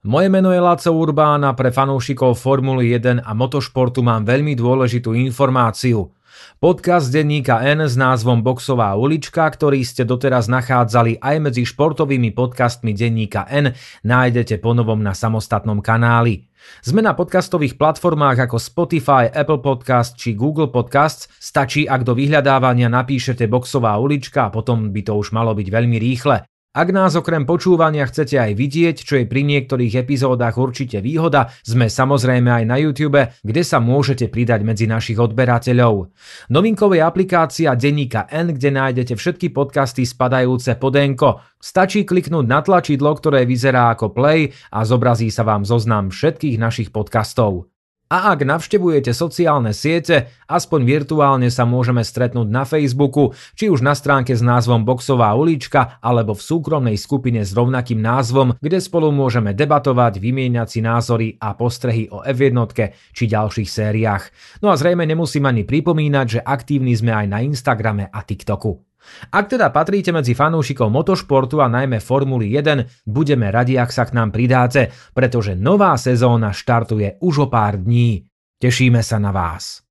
Moje meno je Laco Urbán a pre fanúšikov Formuly 1 a motošportu mám veľmi dôležitú informáciu. Podcast denníka N s názvom Boxová ulička, ktorý ste doteraz nachádzali aj medzi športovými podcastmi denníka N, nájdete ponovom na samostatnom kanáli. Sme na podcastových platformách ako Spotify, Apple Podcast či Google Podcasts. Stačí, ak do vyhľadávania napíšete Boxová ulička a potom by to už malo byť veľmi rýchle. Ak nás okrem počúvania chcete aj vidieť, čo je pri niektorých epizódach určite výhoda, sme samozrejme aj na YouTube, kde sa môžete pridať medzi našich odberateľov. Novinkové je aplikácia Denníka N, kde nájdete všetky podcasty spadajúce pod Enko. Stačí kliknúť na tlačidlo, ktoré vyzerá ako play a zobrazí sa vám zoznam všetkých našich podcastov. A ak navštevujete sociálne siete, aspoň virtuálne sa môžeme stretnúť na Facebooku, či už na stránke s názvom Boxová ulička, alebo v súkromnej skupine s rovnakým názvom, kde spolu môžeme debatovať, vymieňať si názory a postrehy o F1 či ďalších sériách. No a zrejme nemusím ani pripomínať, že aktívni sme aj na Instagrame a TikToku. Ak teda patríte medzi fanúšikov motošportu a najmä Formuly 1, budeme radi, ak sa k nám pridáte, pretože nová sezóna štartuje už o pár dní. Tešíme sa na vás.